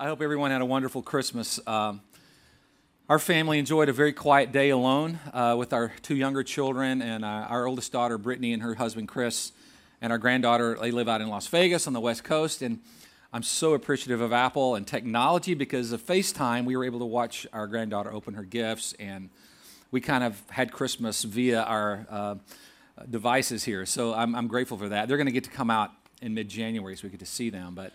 I hope everyone had a wonderful Christmas. Um, our family enjoyed a very quiet day alone uh, with our two younger children and uh, our oldest daughter, Brittany, and her husband, Chris, and our granddaughter. They live out in Las Vegas on the West Coast. And I'm so appreciative of Apple and technology because of FaceTime, we were able to watch our granddaughter open her gifts. And we kind of had Christmas via our uh, devices here. So I'm, I'm grateful for that. They're going to get to come out in mid January so we get to see them. But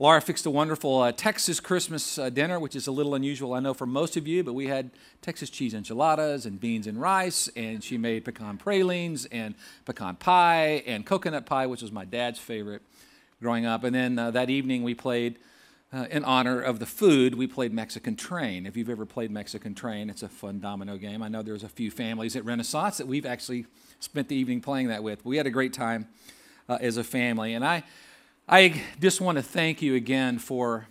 Laura fixed a wonderful uh, Texas Christmas uh, dinner, which is a little unusual, I know, for most of you, but we had Texas cheese enchiladas and beans and rice, and she made pecan pralines and pecan pie and coconut pie, which was my dad's favorite growing up. And then uh, that evening we played, uh, in honor of the food, we played Mexican Train. If you've ever played Mexican Train, it's a fun domino game. I know there's a few families at Renaissance that we've actually spent the evening playing that with. We had a great time uh, as a family. And I, I just want to thank you again for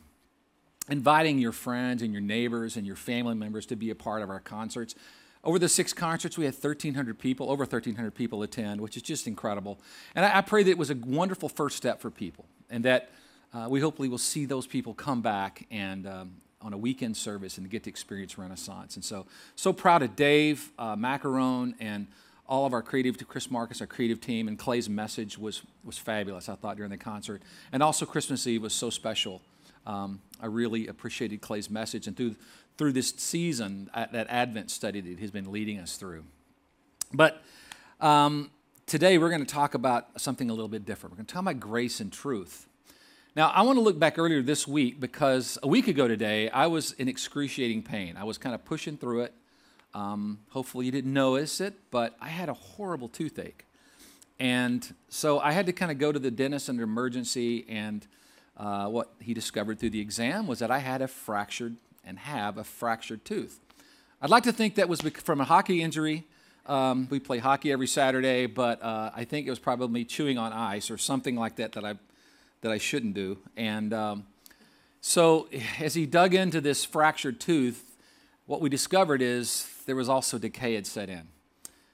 inviting your friends and your neighbors and your family members to be a part of our concerts. Over the six concerts, we had 1,300 people, over 1,300 people attend, which is just incredible. And I, I pray that it was a wonderful first step for people and that uh, we hopefully will see those people come back and um, on a weekend service and get to experience Renaissance. And so, so proud of Dave, uh, Macaron, and all of our creative, to Chris Marcus, our creative team, and Clay's message was, was fabulous, I thought, during the concert. And also, Christmas Eve was so special. Um, I really appreciated Clay's message, and through, through this season, that Advent study that he's been leading us through. But um, today, we're going to talk about something a little bit different. We're going to talk about grace and truth. Now, I want to look back earlier this week because a week ago today, I was in excruciating pain. I was kind of pushing through it. Um, hopefully, you didn't notice it, but I had a horrible toothache. And so I had to kind of go to the dentist under emergency. And uh, what he discovered through the exam was that I had a fractured and have a fractured tooth. I'd like to think that was from a hockey injury. Um, we play hockey every Saturday, but uh, I think it was probably chewing on ice or something like that that I, that I shouldn't do. And um, so as he dug into this fractured tooth, what we discovered is there was also decay had set in.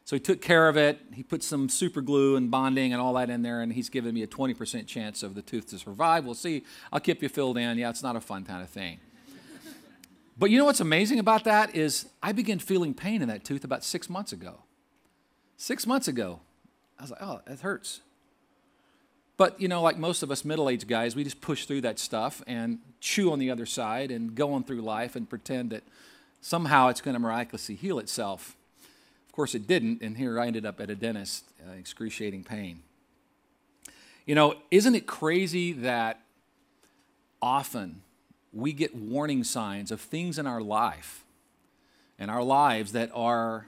So he took care of it. He put some super glue and bonding and all that in there, and he's given me a 20% chance of the tooth to survive. We'll see. I'll keep you filled in. Yeah, it's not a fun kind of thing. but you know what's amazing about that is I began feeling pain in that tooth about six months ago. Six months ago, I was like, oh, it hurts. But, you know, like most of us middle aged guys, we just push through that stuff and chew on the other side and go on through life and pretend that somehow it's going to miraculously heal itself. Of course, it didn't, and here I ended up at a dentist, uh, excruciating pain. You know, isn't it crazy that often we get warning signs of things in our life and our lives that are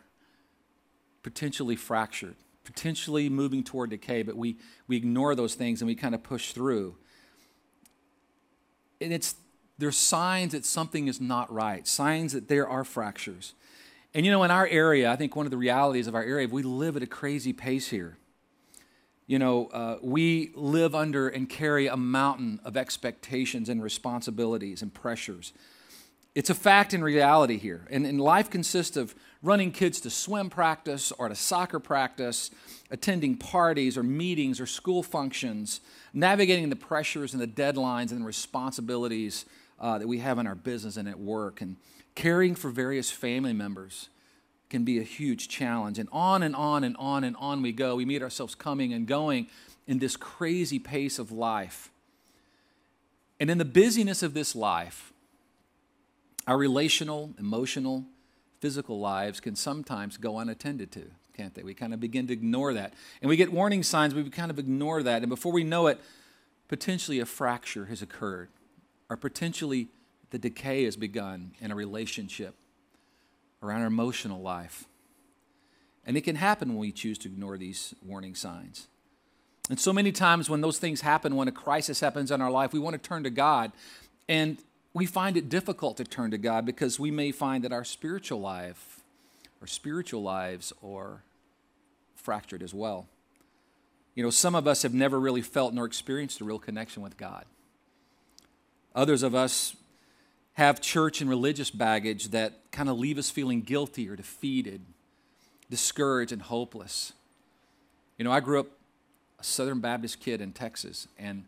potentially fractured, potentially moving toward decay, but we, we ignore those things and we kind of push through. And it's there's signs that something is not right, signs that there are fractures. And you know, in our area, I think one of the realities of our area, we live at a crazy pace here. You know, uh, we live under and carry a mountain of expectations and responsibilities and pressures. It's a fact and reality here. And, and life consists of running kids to swim practice or to soccer practice, attending parties or meetings or school functions, navigating the pressures and the deadlines and the responsibilities uh, that we have in our business and at work. And caring for various family members can be a huge challenge. And on and on and on and on we go. We meet ourselves coming and going in this crazy pace of life. And in the busyness of this life, our relational, emotional, physical lives can sometimes go unattended to, can't they? We kind of begin to ignore that. And we get warning signs, we kind of ignore that. And before we know it, potentially a fracture has occurred or potentially the decay has begun in a relationship around our emotional life. And it can happen when we choose to ignore these warning signs. And so many times when those things happen, when a crisis happens in our life, we want to turn to God. And we find it difficult to turn to God because we may find that our spiritual life, our spiritual lives are fractured as well. You know, some of us have never really felt nor experienced a real connection with God. Others of us have church and religious baggage that kind of leave us feeling guilty or defeated, discouraged, and hopeless. You know, I grew up a Southern Baptist kid in Texas, and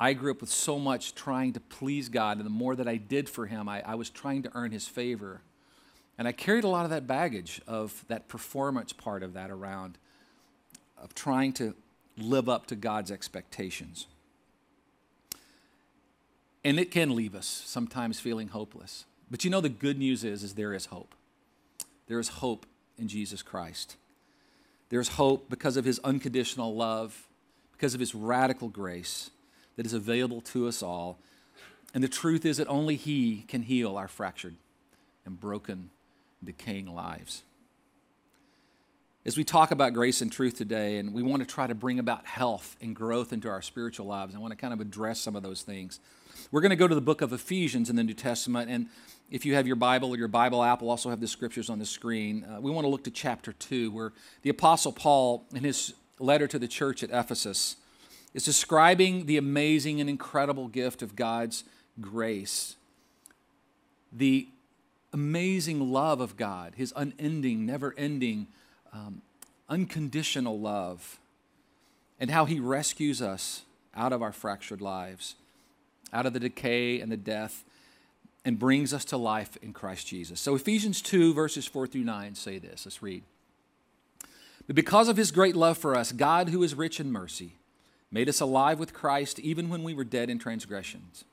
I grew up with so much trying to please God, and the more that I did for Him, I, I was trying to earn His favor. And I carried a lot of that baggage of that performance part of that around, of trying to live up to God's expectations. And it can leave us sometimes feeling hopeless. But you know the good news is is there is hope. There is hope in Jesus Christ. There's hope because of his unconditional love, because of his radical grace that is available to us all. And the truth is that only he can heal our fractured and broken, decaying lives. As we talk about grace and truth today, and we want to try to bring about health and growth into our spiritual lives, I want to kind of address some of those things. We're going to go to the book of Ephesians in the New Testament, and if you have your Bible or your Bible app, we'll also have the scriptures on the screen. Uh, we want to look to chapter 2, where the Apostle Paul, in his letter to the church at Ephesus, is describing the amazing and incredible gift of God's grace, the amazing love of God, his unending, never ending, um, unconditional love, and how he rescues us out of our fractured lives, out of the decay and the death and brings us to life in Christ Jesus. So Ephesians 2, verses 4 through 9 say this. Let's read. But because of his great love for us, God, who is rich in mercy, made us alive with Christ even when we were dead in transgressions.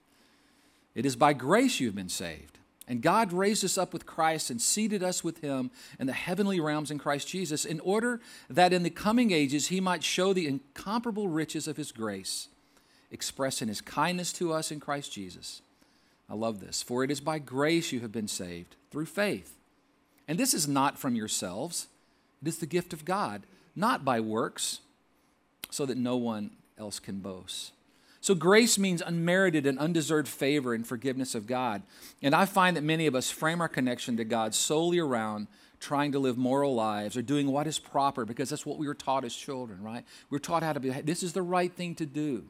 It is by grace you have been saved. And God raised us up with Christ and seated us with him in the heavenly realms in Christ Jesus, in order that in the coming ages he might show the incomparable riches of his grace, expressed in his kindness to us in Christ Jesus. I love this. For it is by grace you have been saved, through faith. And this is not from yourselves, it is the gift of God, not by works, so that no one else can boast. So, grace means unmerited and undeserved favor and forgiveness of God. And I find that many of us frame our connection to God solely around trying to live moral lives or doing what is proper because that's what we were taught as children, right? We we're taught how to be, this is the right thing to do.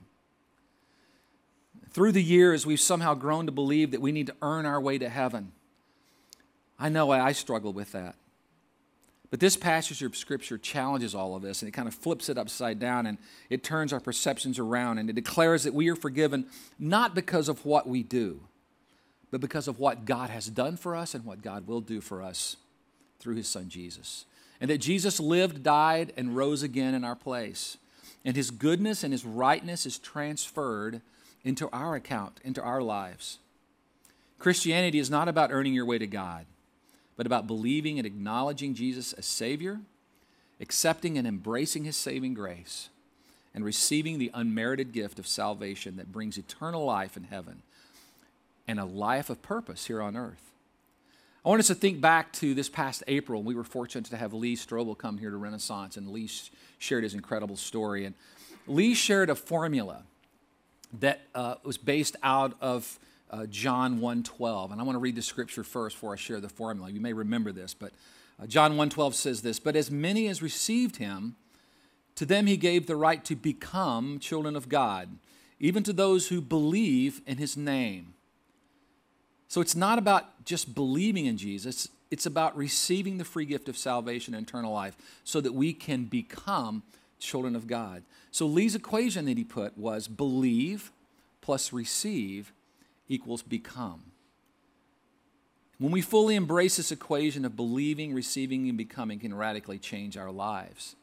Through the years, we've somehow grown to believe that we need to earn our way to heaven. I know I struggle with that. But this passage of Scripture challenges all of this and it kind of flips it upside down and it turns our perceptions around and it declares that we are forgiven not because of what we do, but because of what God has done for us and what God will do for us through His Son Jesus. And that Jesus lived, died, and rose again in our place. And His goodness and His rightness is transferred into our account, into our lives. Christianity is not about earning your way to God, but about believing and acknowledging Jesus as Savior, accepting and embracing His saving grace, and receiving the unmerited gift of salvation that brings eternal life in heaven and a life of purpose here on earth. I want us to think back to this past April. We were fortunate to have Lee Strobel come here to Renaissance, and Lee shared his incredible story. And Lee shared a formula that uh, was based out of uh, John 1:12. And I want to read the scripture first before I share the formula. You may remember this, but uh, John 1:12 says this, "But as many as received him, to them he gave the right to become children of God, even to those who believe in his name." So it's not about just believing in Jesus, it's about receiving the free gift of salvation and eternal life so that we can become children of God. So Lee's equation that he put was believe plus receive equals become. When we fully embrace this equation of believing, receiving, and becoming can radically change our lives.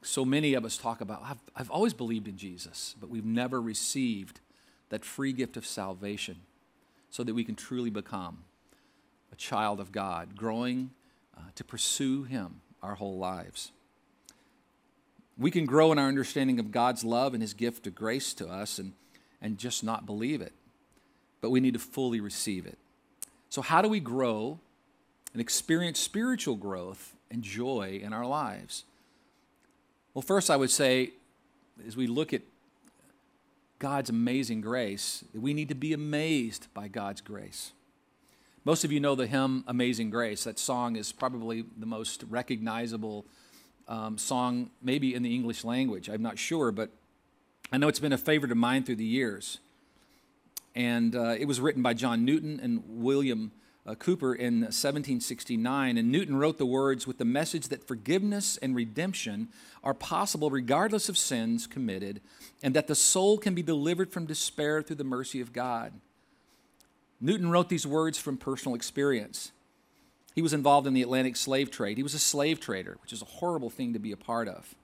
So many of us talk about, I've, I've always believed in Jesus, but we've never received that free gift of salvation so that we can truly become a child of God, growing uh, to pursue Him our whole lives. We can grow in our understanding of God's love and His gift of grace to us and, and just not believe it. But we need to fully receive it. So, how do we grow and experience spiritual growth and joy in our lives? Well, first, I would say, as we look at God's amazing grace, we need to be amazed by God's grace. Most of you know the hymn Amazing Grace. That song is probably the most recognizable um, song, maybe in the English language. I'm not sure, but I know it's been a favorite of mine through the years. And uh, it was written by John Newton and William uh, Cowper in 1769, and Newton wrote the words with the message that forgiveness and redemption are possible regardless of sins committed, and that the soul can be delivered from despair through the mercy of God. Newton wrote these words from personal experience. He was involved in the Atlantic slave trade. He was a slave trader, which is a horrible thing to be a part of.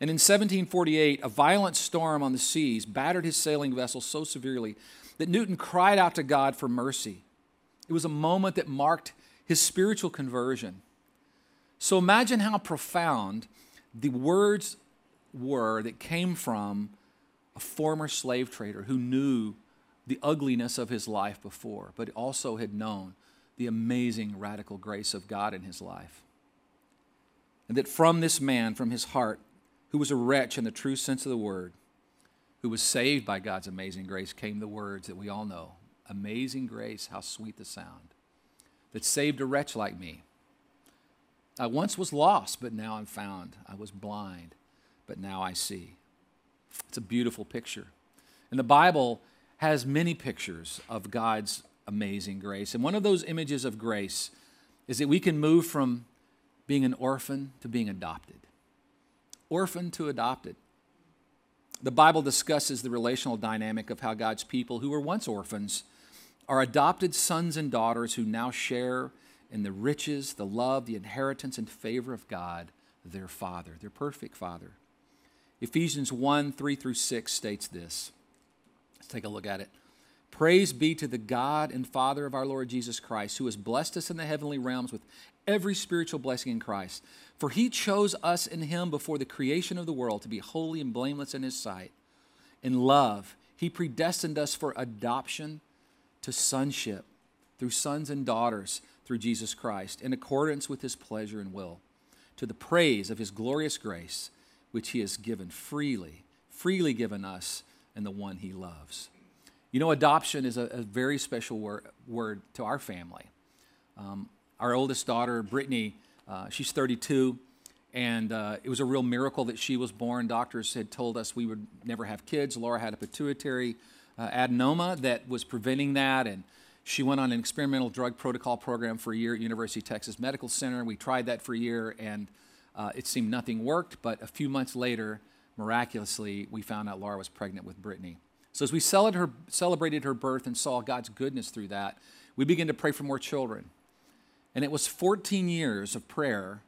And in 1748, a violent storm on the seas battered his sailing vessel so severely that Newton cried out to God for mercy. It was a moment that marked his spiritual conversion. So imagine how profound the words were that came from a former slave trader who knew the ugliness of his life before, but also had known the amazing radical grace of God in his life. And that from this man, from his heart, who was a wretch in the true sense of the word, who was saved by God's amazing grace, came the words that we all know Amazing grace, how sweet the sound that saved a wretch like me. I once was lost, but now I'm found. I was blind, but now I see. It's a beautiful picture. And the Bible has many pictures of God's amazing grace. And one of those images of grace is that we can move from being an orphan to being adopted. Orphan to adopted. The Bible discusses the relational dynamic of how God's people, who were once orphans, are adopted sons and daughters who now share in the riches, the love, the inheritance, and favor of God, their Father, their perfect Father. Ephesians 1 3 through 6 states this. Let's take a look at it. Praise be to the God and Father of our Lord Jesus Christ, who has blessed us in the heavenly realms with every spiritual blessing in Christ. For he chose us in him before the creation of the world to be holy and blameless in his sight. In love, he predestined us for adoption to sonship through sons and daughters through Jesus Christ, in accordance with his pleasure and will, to the praise of his glorious grace, which he has given freely, freely given us in the one he loves. You know, adoption is a, a very special word, word, to our family. Um, our oldest daughter, Brittany, uh, she's 32, and uh, it was a real miracle that she was born. Doctors had told us we would never have kids. Laura had a pituitary uh, adenoma that was preventing that. And she went on an experimental drug protocol program for a year at University of Texas Medical Center. We tried that for a year, and uh, it seemed nothing worked. But a few months later, miraculously, we found out Laura was pregnant with Brittany. So as we celebrated her birth and saw God's goodness through that, we began to pray for more children. And it was 14 years of prayer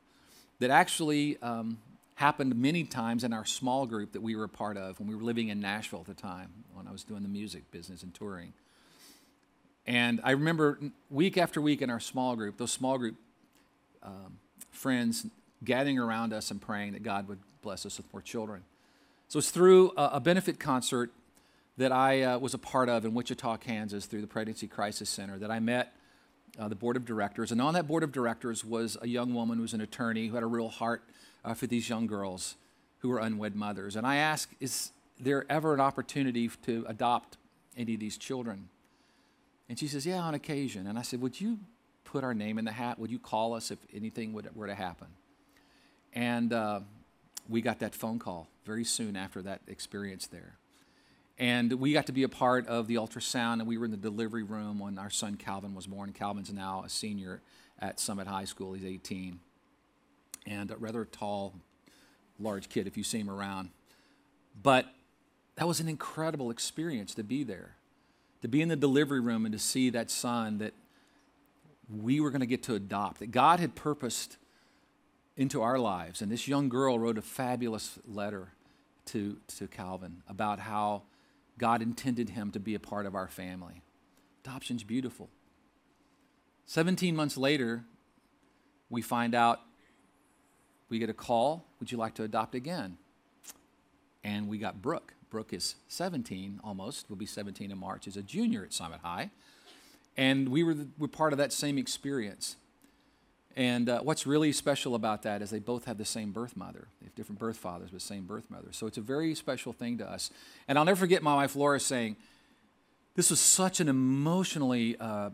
that actually um, happened many times in our small group that we were a part of when we were living in Nashville at the time, when I was doing the music business and touring. And I remember week after week in our small group, those small group um, friends gathering around us and praying that God would bless us with more children. So it's through a, a benefit concert that I uh, was a part of in Wichita, Kansas, through the Pregnancy Crisis Center, that I met uh, the board of directors. And on that board of directors was a young woman who was an attorney who had a real heart uh, for these young girls who were unwed mothers. And I ask, is there ever an opportunity to adopt any of these children? And she says, Yeah, on occasion. And I said, Would you put our name in the hat? Would you call us if anything would, were to happen? And uh, we got that phone call very soon after that experience there. And we got to be a part of the ultrasound, and we were in the delivery room when our son Calvin was born. Calvin's now a senior at Summit High School, he's 18 and a rather tall, large kid if you see him around. But that was an incredible experience to be there, to be in the delivery room and to see that son that we were going to get to adopt, that God had purposed into our lives. And this young girl wrote a fabulous letter to, to Calvin about how God intended him to be a part of our family. Adoption's beautiful. 17 months later, we find out we get a call, would you like to adopt again? And we got Brooke. Brooke is 17 almost, will be 17 in March, is a junior at Summit High. And we were, the, were part of that same experience. And uh, what's really special about that is they both have the same birth mother. They have different birth fathers, but same birth mother. So it's a very special thing to us. And I'll never forget my wife Laura saying, this was such an emotionally uh, uh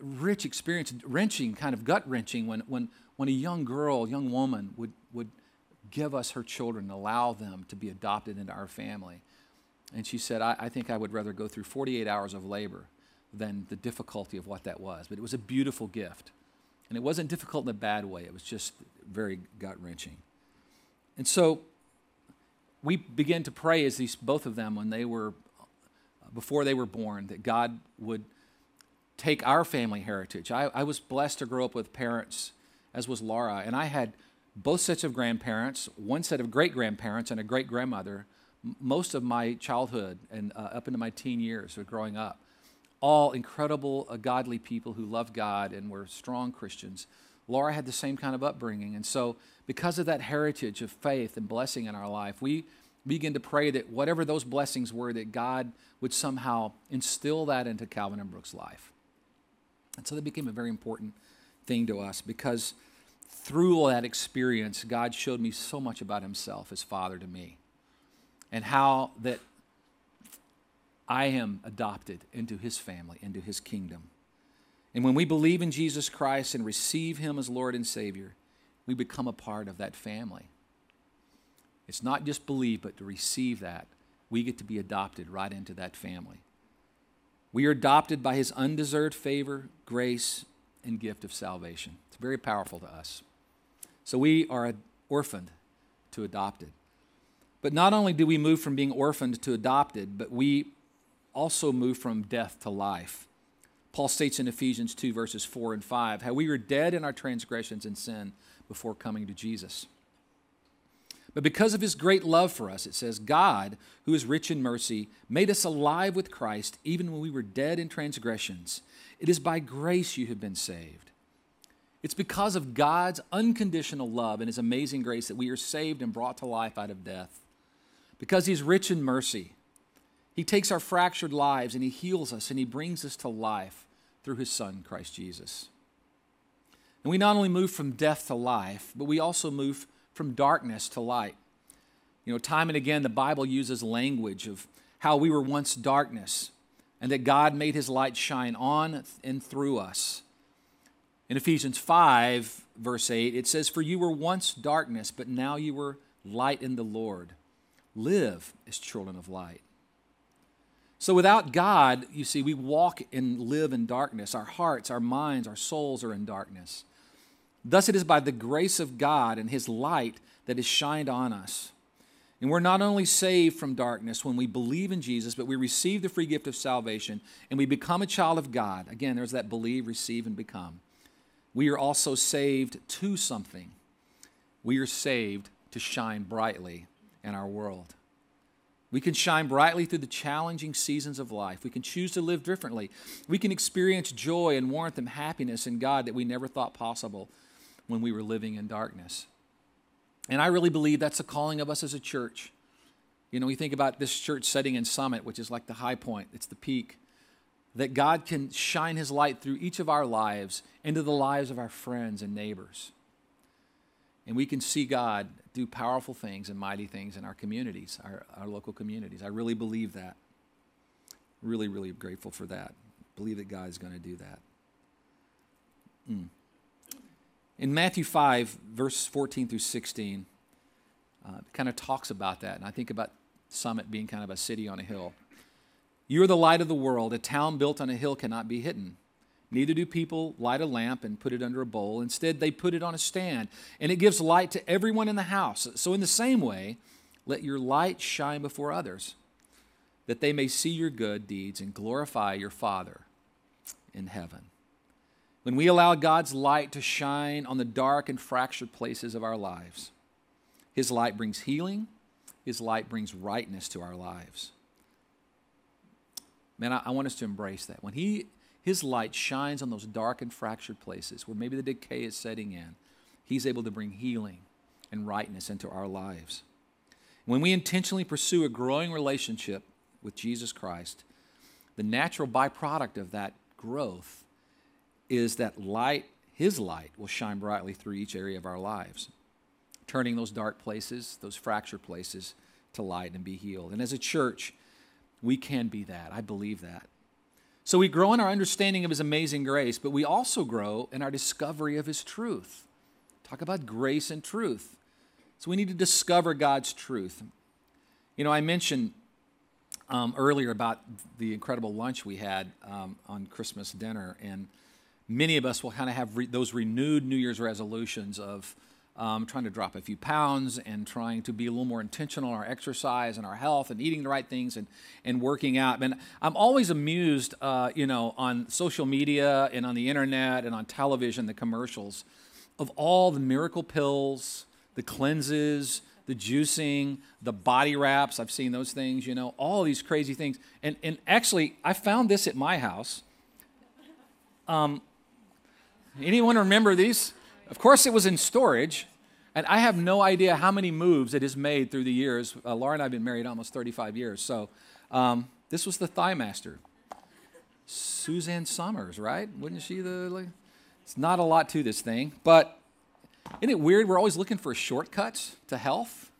rich experience, wrenching, kind of gut wrenching when, when, when a young girl, young woman would, would give us her children, allow them to be adopted into our family. And she said, I, I think I would rather go through 48 hours of labor than the difficulty of what that was. But it was a beautiful gift. And it wasn't difficult in a bad way, it was just very gut wrenching. And so we began to pray as these both of them when they were before they were born that God would take our family heritage. I, I was blessed to grow up with parents, as was Laura, and I had both sets of grandparents, one set of great grandparents, and a great grandmother most of my childhood and uh, up into my teen years of growing up. All incredible, uh, godly people who loved God and were strong Christians. Laura had the same kind of upbringing. And so, because of that heritage of faith and blessing in our life, we begin to pray that whatever those blessings were, that God would somehow instill that into Calvin and Brooke's life. And so that became a very important thing to us because through all that experience, God showed me so much about Himself as Father to me and how that I am adopted into his family, into his kingdom. And when we believe in Jesus Christ and receive him as Lord and Savior, we become a part of that family. It's not just believe, but to receive that. We get to be adopted right into that family. We are adopted by his undeserved favor, grace, and gift of salvation. It's very powerful to us. So we are orphaned to adopted. But not only do we move from being orphaned to adopted, but we also move from death to life. Paul states in Ephesians 2, verses 4 and 5, how we were dead in our transgressions and sin before coming to Jesus. But because of his great love for us, it says, God, who is rich in mercy, made us alive with Christ even when we were dead in transgressions. It is by grace you have been saved. It's because of God's unconditional love and his amazing grace that we are saved and brought to life out of death because He's rich in mercy. He takes our fractured lives and He heals us and He brings us to life through His Son, Christ Jesus. And we not only move from death to life, but we also move from darkness to light. You know, time and again, the Bible uses language of how we were once darkness and that God made His light shine on and through us. In Ephesians 5, verse 8, it says, For you were once darkness, but now you were light in the Lord live as children of light. So without God, you see, we walk and live in darkness. Our hearts, our minds, our souls are in darkness. Thus, it is by the grace of God and His light that is shined on us. And we're not only saved from darkness when we believe in Jesus, but we receive the free gift of salvation and we become a child of God. Again, there's that believe, receive, and become. We are also saved to something. We are saved to shine brightly in our world. We can shine brightly through the challenging seasons of life. We can choose to live differently. We can experience joy and warmth and happiness in God that we never thought possible when we were living in darkness. And I really believe that's the calling of us as a church. You know, we think about this church setting in Summit, which is like the high point, it's the peak, that God can shine His light through each of our lives into the lives of our friends and neighbors. And we can see God do powerful things and mighty things in our communities, our, our local communities. I really believe that. Really, really grateful for that. Believe that God is going to do that. Mm. In Matthew 5, verse 14 through 16, uh, kind of talks about that. And I think about Summit being kind of a city on a hill. You are the light of the world. A town built on a hill cannot be hidden. Neither do people light a lamp and put it under a bowl. Instead, they put it on a stand, and it gives light to everyone in the house. So, in the same way, let your light shine before others, that they may see your good deeds and glorify your Father in heaven. When we allow God's light to shine on the dark and fractured places of our lives, His light brings healing, His light brings rightness to our lives. Man, I, I want us to embrace that. When He his light shines on those dark and fractured places where maybe the decay is setting in. He's able to bring healing and rightness into our lives. When we intentionally pursue a growing relationship with Jesus Christ, the natural byproduct of that growth is that light, His light, will shine brightly through each area of our lives, turning those dark places, those fractured places, to light and be healed. And as a church, we can be that. I believe that. So we grow in our understanding of His amazing grace, but we also grow in our discovery of His truth. Talk about grace and truth. So we need to discover God's truth. You know, I mentioned um, earlier about the incredible lunch we had um, on Christmas dinner, and many of us will kind of have re- those renewed New Year's resolutions of um, trying to drop a few pounds and trying to be a little more intentional in our exercise and our health and eating the right things and, and working out. And I'm always amused, uh, you know, on social media and on the internet and on television, the commercials of all the miracle pills, the cleanses, the juicing, the body wraps. I've seen those things, you know, all these crazy things. And, and actually, I found this at my house. Um, anyone remember these? Of course, it was in storage, and I have no idea how many moves it has made through the years. Uh, Laura and I have been married almost 35 years, so um, this was the Thigh Master. Suzanne Somers, right? Wouldn't she the? Like, it's not a lot to this thing, but isn't it weird? We're always looking for shortcuts to health,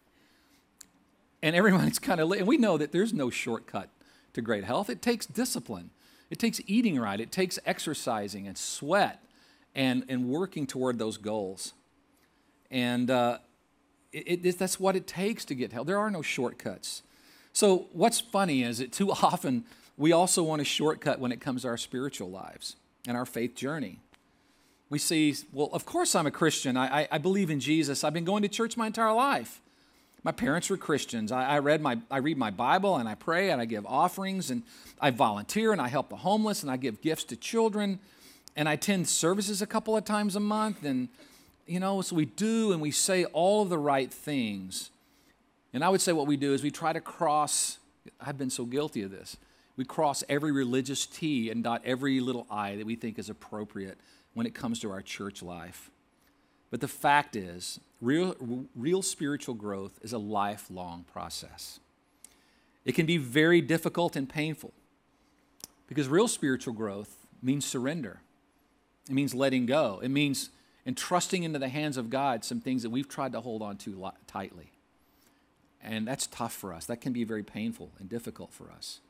and everyone's kind of. And we know that there's no shortcut to great health. It takes discipline. It takes eating right. It takes exercising and sweat and, and working toward those goals. And uh, it, it, that's what it takes to get help. There are no shortcuts. So, what's funny is that too often we also want a shortcut when it comes to our spiritual lives and our faith journey. We see, well, of course I'm a Christian. I, I, I believe in Jesus. I've been going to church my entire life. My parents were Christians. I, I, read my, I read my Bible and I pray and I give offerings and I volunteer and I help the homeless and I give gifts to children and I attend services a couple of times a month. And, you know, so we do and we say all of the right things. And I would say what we do is we try to cross, I've been so guilty of this. We cross every religious T and dot every little I that we think is appropriate when it comes to our church life. But the fact is, real, real spiritual growth is a lifelong process. It can be very difficult and painful because real spiritual growth means surrender. It means letting go. It means entrusting into the hands of God some things that we've tried to hold on to tightly. And that's tough for us. That can be very painful and difficult for us.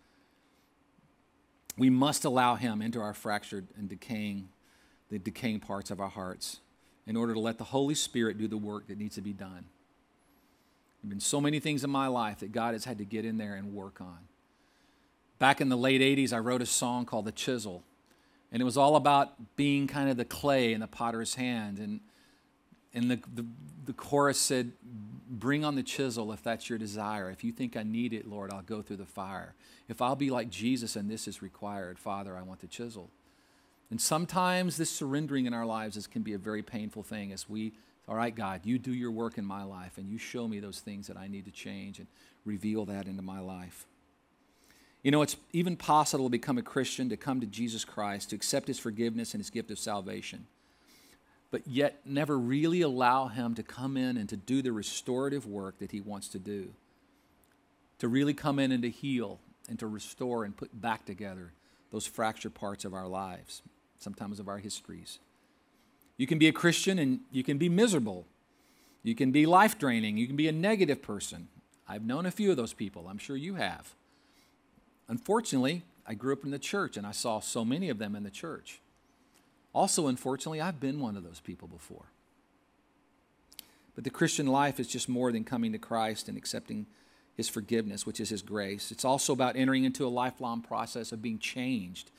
We must allow Him into our fractured and decaying, the decaying parts of our hearts in order to let the Holy Spirit do the work that needs to be done. There have been so many things in my life that God has had to get in there and work on. Back in the late 80s, I wrote a song called The Chisel. And it was all about being kind of the clay in the potter's hand. And, and the, the, the chorus said, Bring on the chisel if that's your desire. If you think I need it, Lord, I'll go through the fire. If I'll be like Jesus and this is required, Father, I want the chisel. And sometimes this surrendering in our lives is, can be a very painful thing as we, all right, God, you do your work in my life and you show me those things that I need to change and reveal that into my life. You know, it's even possible to become a Christian, to come to Jesus Christ, to accept his forgiveness and his gift of salvation, but yet never really allow him to come in and to do the restorative work that he wants to do. To really come in and to heal and to restore and put back together those fractured parts of our lives, sometimes of our histories. You can be a Christian and you can be miserable. You can be life draining. You can be a negative person. I've known a few of those people. I'm sure you have. Unfortunately, I grew up in the church and I saw so many of them in the church. Also, unfortunately, I've been one of those people before. But the Christian life is just more than coming to Christ and accepting his forgiveness, which is his grace. It's also about entering into a lifelong process of being changed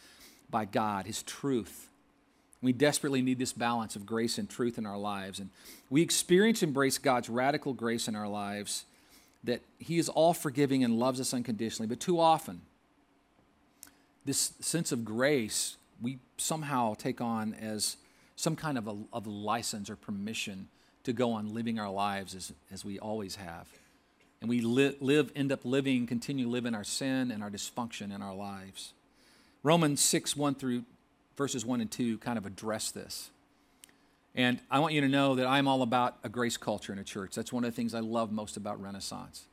by God, his truth. We desperately need this balance of grace and truth in our lives. And we experience and embrace God's radical grace in our lives that he is all forgiving and loves us unconditionally. But too often, this sense of grace we somehow take on as some kind of a, of license or permission to go on living our lives as, as we always have. And we li- live, end up living, continue living our sin and our dysfunction in our lives. Romans 6, 1 through verses 1 and 2 kind of address this. And I want you to know that I'm all about a grace culture in a church. That's one of the things I love most about Renaissance.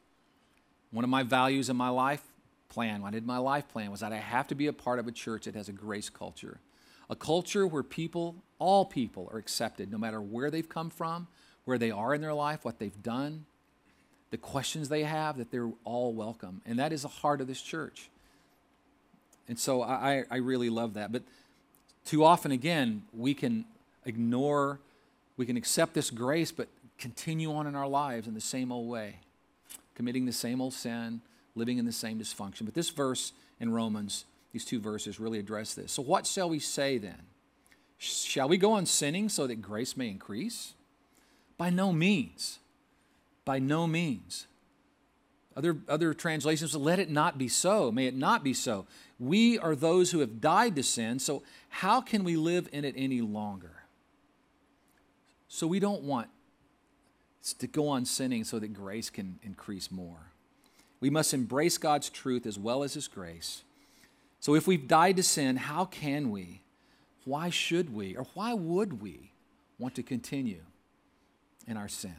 One of my values in my life plan, when I did my life plan, was that I have to be a part of a church that has a grace culture. A culture where people, all people, are accepted, no matter where they've come from, where they are in their life, what they've done, the questions they have, that they're all welcome. And that is the heart of this church. And so I, I really love that. But too often, again, we can ignore, we can accept this grace, but continue on in our lives in the same old way, committing the same old sin, living in the same dysfunction. But this verse in Romans, these two verses really address this. So, what shall we say then? Shall we go on sinning so that grace may increase? By no means. By no means. Other, other translations, let it not be so. May it not be so. We are those who have died to sin, so how can we live in it any longer? So we don't want to go on sinning so that grace can increase more. We must embrace God's truth as well as His grace. So if we've died to sin, how can we? Why should we? Or why would we want to continue in our sin?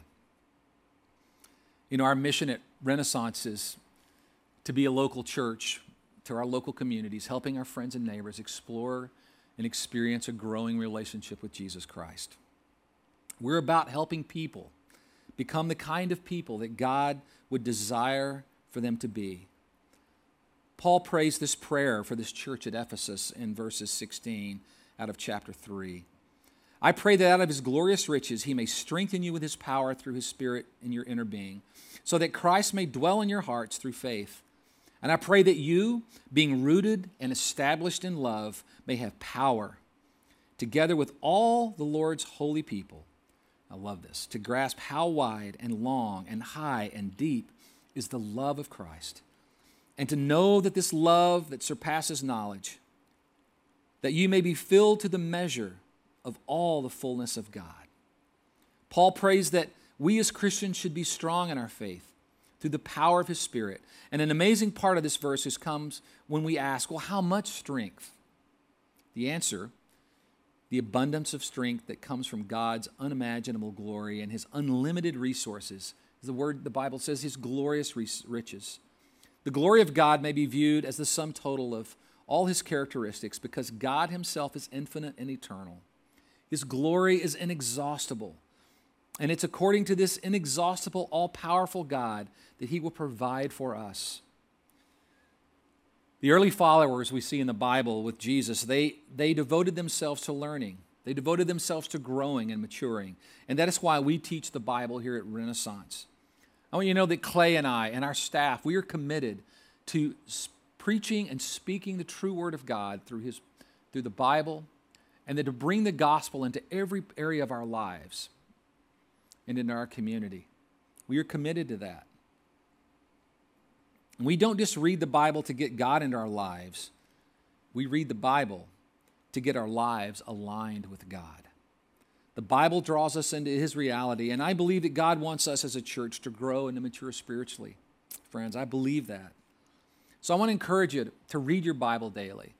You know, our mission at Renaissance is to be a local church to our local communities, helping our friends and neighbors explore and experience a growing relationship with Jesus Christ. We're about helping people become the kind of people that God would desire for them to be. Paul prays this prayer for this church at Ephesus in verses 16 out of chapter 3. I pray that out of his glorious riches he may strengthen you with his power through his spirit in your inner being, so that Christ may dwell in your hearts through faith. And I pray that you, being rooted and established in love, may have power, together with all the Lord's holy people. I love this to grasp how wide and long and high and deep is the love of Christ, and to know that this love that surpasses knowledge, that you may be filled to the measure of all the fullness of God. Paul prays that we as Christians should be strong in our faith through the power of his Spirit. And an amazing part of this verse is comes when we ask, well, how much strength? The answer, the abundance of strength that comes from God's unimaginable glory and his unlimited resources. The word the Bible says his glorious riches. The glory of God may be viewed as the sum total of all his characteristics because God himself is infinite and eternal. His glory is inexhaustible. And it's according to this inexhaustible, all powerful God that He will provide for us. The early followers we see in the Bible with Jesus, they, they devoted themselves to learning. They devoted themselves to growing and maturing. And that is why we teach the Bible here at Renaissance. I want you to know that Clay and I and our staff, we are committed to preaching and speaking the true word of God through, his, through the Bible, and then to bring the gospel into every area of our lives and in our community. We are committed to that. We don't just read the Bible to get God into our lives, we read the Bible to get our lives aligned with God. The Bible draws us into His reality, and I believe that God wants us as a church to grow and to mature spiritually. Friends, I believe that. So I want to encourage you to read your Bible daily.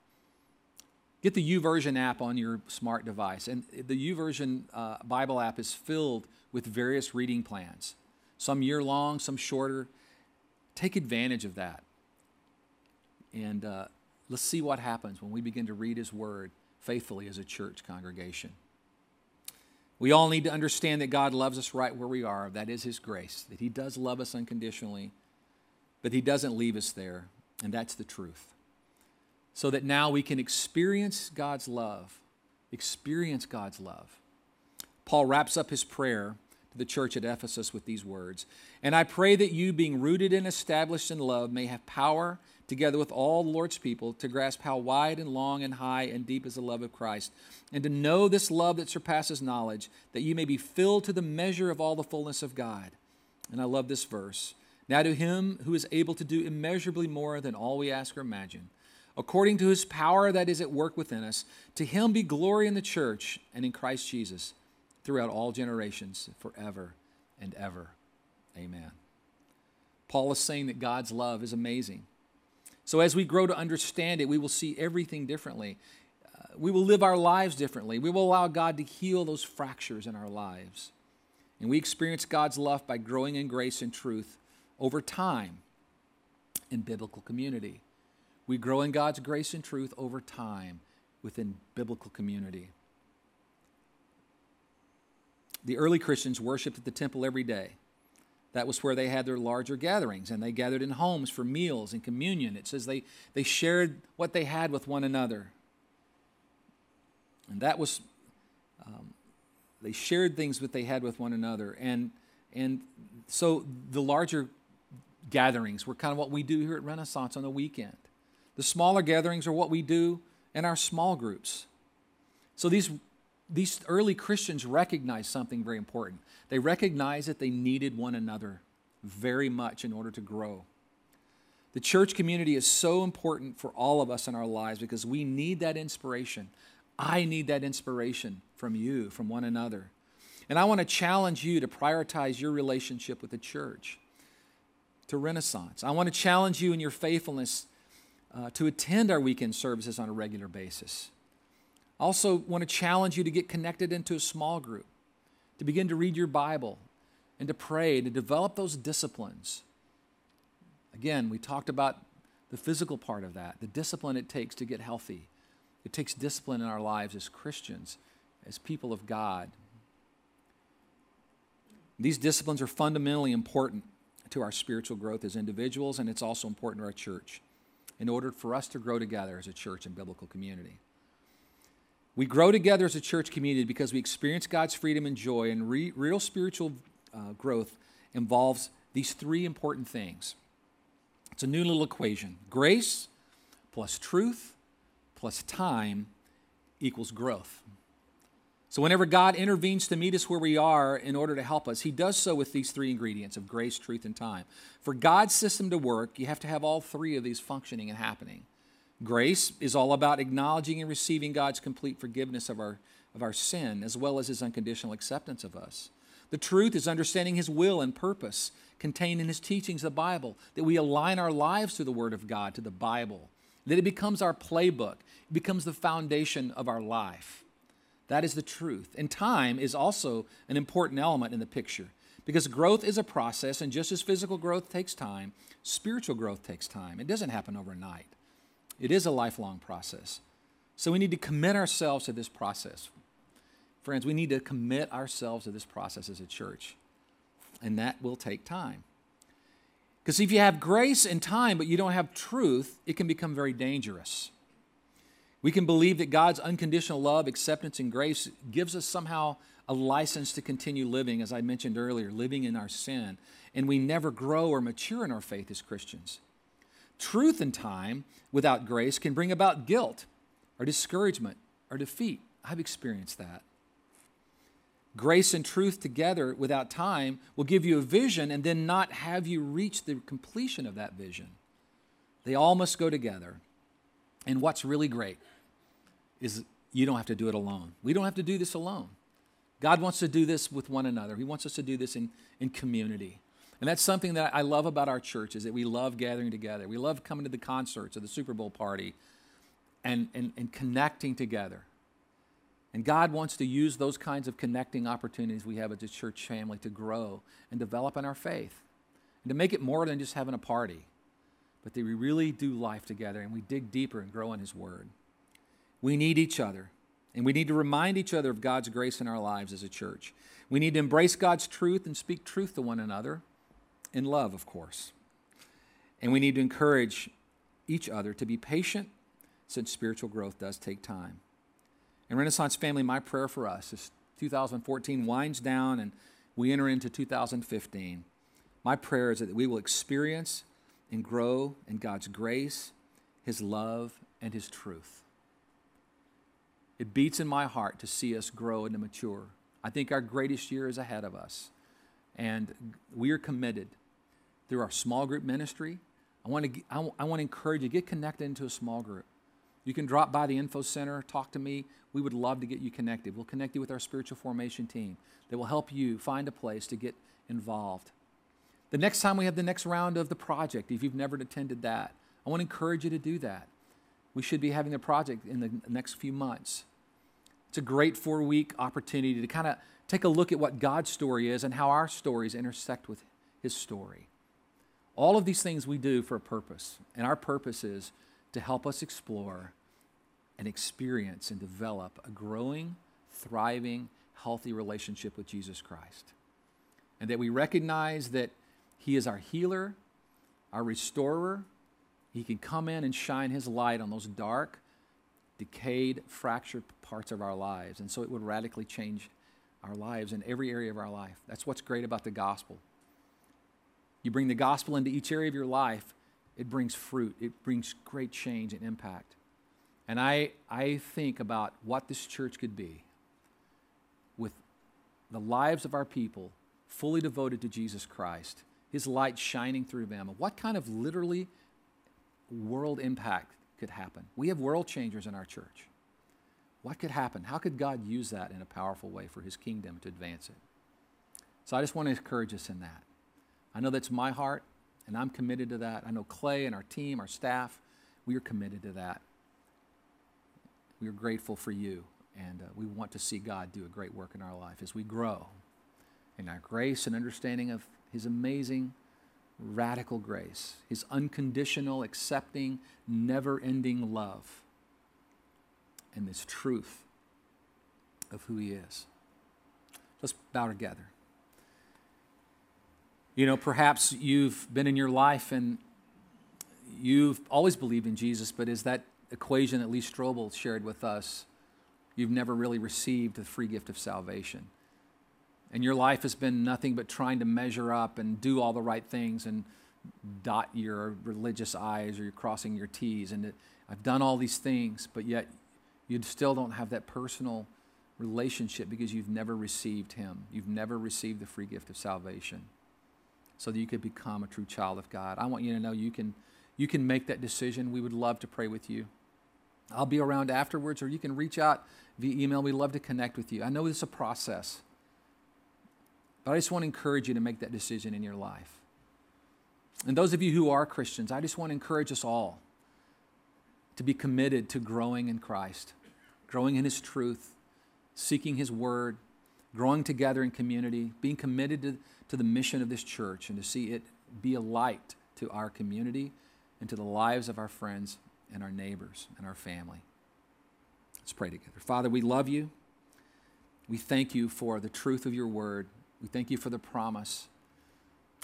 Get the YouVersion app on your smart device. And the YouVersion uh, Bible app is filled with various reading plans, some year long, some shorter. Take advantage of that. And uh, let's see what happens when we begin to read His Word faithfully as a church congregation. We all need to understand that God loves us right where we are. That is His grace, that He does love us unconditionally, but He doesn't leave us there. And that's the truth so that now we can experience God's love. Experience God's love. Paul wraps up his prayer to the church at Ephesus with these words And I pray that you, being rooted and established in love, may have power, together with all the Lord's people, to grasp how wide and long and high and deep is the love of Christ, and to know this love that surpasses knowledge, that you may be filled to the measure of all the fullness of God. And I love this verse. Now, to him who is able to do immeasurably more than all we ask or imagine according to his power that is at work within us. To him be glory in the church and in Christ Jesus throughout all generations, forever and ever. Amen. Paul is saying that God's love is amazing. So, as we grow to understand it, we will see everything differently. Uh, we will live our lives differently. We will allow God to heal those fractures in our lives. And we experience God's love by growing in grace and truth over time in biblical community. We grow in God's grace and truth over time within biblical community. The early Christians worshiped at the temple every day. That was where they had their larger gatherings, and they gathered in homes for meals and communion. It says they, they shared what they had with one another. And that was, um, they shared things that they had with one another. And, and so the larger gatherings were kind of what we do here at Renaissance on the weekend. The smaller gatherings are what we do in our small groups. So these, these early Christians recognized something very important. They recognized that they needed one another very much in order to grow. The church community is so important for all of us in our lives because we need that inspiration. I need that inspiration from you, from one another. And I want to challenge you to prioritize your relationship with the church, to Renaissance. I want to challenge you in your faithfulness uh, to attend our weekend services on a regular basis. I also want to challenge you to get connected into a small group, to begin to read your Bible, and to pray, to develop those disciplines. Again, we talked about the physical part of that, the discipline it takes to get healthy. It takes discipline in our lives as Christians, as people of God. These disciplines are fundamentally important to our spiritual growth as individuals, and it's also important to our church in order for us to grow together as a church and biblical community. We grow together as a church community because we experience God's freedom and joy, and re- real spiritual uh, growth involves these three important things. It's a new little equation grace plus truth plus time equals growth. So, whenever God intervenes to meet us where we are in order to help us, He does so with these three ingredients of grace, truth, and time. For God's system to work, you have to have all three of these functioning and happening. Grace is all about acknowledging and receiving God's complete forgiveness of our, of our sin, as well as His unconditional acceptance of us. The truth is understanding His will and purpose contained in His teachings, the Bible, that we align our lives to the Word of God, to the Bible, that it becomes our playbook, it becomes the foundation of our life. That is the truth. And time is also an important element in the picture because growth is a process, and just as physical growth takes time, spiritual growth takes time. It doesn't happen overnight, it is a lifelong process. So we need to commit ourselves to this process. Friends, we need to commit ourselves to this process as a church, and that will take time. Because if you have grace and time, but you don't have truth, it can become very dangerous. We can believe that God's unconditional love, acceptance, and grace gives us somehow a license to continue living, as I mentioned earlier, living in our sin, and we never grow or mature in our faith as Christians. Truth and time without grace can bring about guilt or discouragement or defeat. I've experienced that. Grace and truth together without time will give you a vision and then not have you reach the completion of that vision. They all must go together. And what's really great is you don't have to do it alone. We don't have to do this alone. God wants to do this with one another. He wants us to do this in, in community. And that's something that I love about our church is that we love gathering together. We love coming to the concerts or the Super Bowl party and, and, and connecting together. And God wants to use those kinds of connecting opportunities we have as a church family to grow and develop in our faith and to make it more than just having a party, but that we really do life together and we dig deeper and grow in His Word. We need each other, and we need to remind each other of God's grace in our lives as a church. We need to embrace God's truth and speak truth to one another in love, of course. And we need to encourage each other to be patient since spiritual growth does take time. And Renaissance family, my prayer for us is 2014 winds down and we enter into 2015. My prayer is that we will experience and grow in God's grace, His love, and His truth. It beats in my heart to see us grow and to mature. I think our greatest year is ahead of us. And we are committed through our small group ministry. I want to, I, I want to encourage you, get connected into a small group. You can drop by the info center, talk to me. We would love to get you connected. We'll connect you with our spiritual formation team that will help you find a place to get involved. The next time we have the next round of the project, if you've never attended that, I want to encourage you to do that. We should be having a project in the next few months. It's a great four week opportunity to kind of take a look at what God's story is and how our stories intersect with His story. All of these things we do for a purpose, and our purpose is to help us explore and experience and develop a growing, thriving, healthy relationship with Jesus Christ. And that we recognize that He is our healer, our restorer. He can come in and shine His light on those dark, decayed, fractured parts of our lives. And so it would radically change our lives in every area of our life. That's what's great about the gospel. You bring the gospel into each area of your life, it brings fruit, it brings great change and impact. And I, I think about what this church could be with the lives of our people fully devoted to Jesus Christ, His light shining through them. What kind of literally world impact could happen? We have world changers in our church. What could happen? How could God use that in a powerful way for His kingdom to advance it? So I just want to encourage us in that. I know that's my heart, and I'm committed to that. I know Clay and our team, our staff, we are committed to that. We are grateful for you, and uh, we want to see God do a great work in our life as we grow in our grace and understanding of His amazing, radical grace, His unconditional, accepting, never ending love, and this truth of who He is. Let's bow together. You know, perhaps you've been in your life and you've always believed in Jesus, but is that equation that Lee Strobel shared with us, you've never really received the free gift of salvation. And your life has been nothing but trying to measure up and do all the right things and dot your religious I's or you're crossing your T's. And it, I've done all these things, but yet you still don't have that personal relationship because you've never received Him. You've never received the free gift of salvation so that you could become a true child of God. I want you to know you can, you can make that decision. We would love to pray with you. I'll be around afterwards, or you can reach out via email. We'd love to connect with you. I know it's a process, but I just want to encourage you to make that decision in your life. And those of you who are Christians, I just want to encourage us all to be committed to growing in Christ, growing in His truth, seeking His word, growing together in community, being committed to to the mission of this church and to see it be a light to our community and to the lives of our friends and our neighbors and our family. Let's pray together. Father, we love you. We thank you for the truth of your word. We thank you for the promise.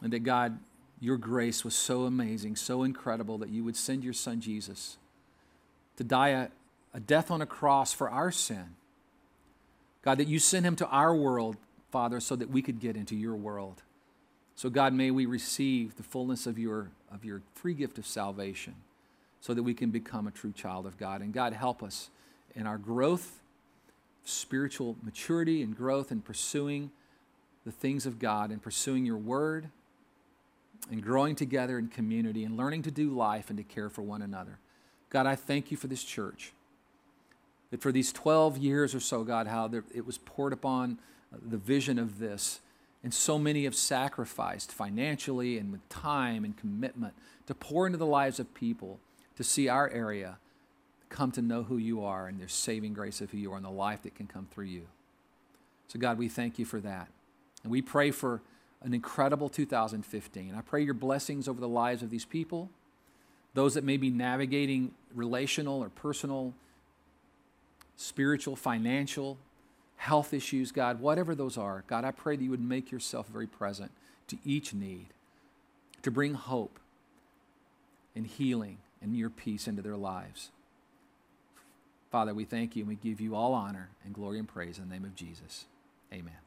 And that God, your grace was so amazing, so incredible that you would send your son Jesus to die a, a death on a cross for our sin. God, that you sent him to our world Father, so that we could get into your world. So, God, may we receive the fullness of your, of your free gift of salvation so that we can become a true child of God. And, God, help us in our growth, spiritual maturity, and growth in pursuing the things of God and pursuing your word and growing together in community and learning to do life and to care for one another. God, I thank you for this church. That for these 12 years or so, God, how there, it was poured upon uh, the vision of this. And so many have sacrificed financially and with time and commitment to pour into the lives of people to see our area come to know who you are and their saving grace of who you are and the life that can come through you. So, God, we thank you for that. And we pray for an incredible 2015. I pray your blessings over the lives of these people, those that may be navigating relational or personal, spiritual, financial, health issues, God, whatever those are, God, I pray that you would make yourself very present to each need, to bring hope and healing and your peace into their lives. Father, we thank you and we give you all honor and glory and praise in the name of Jesus. Amen.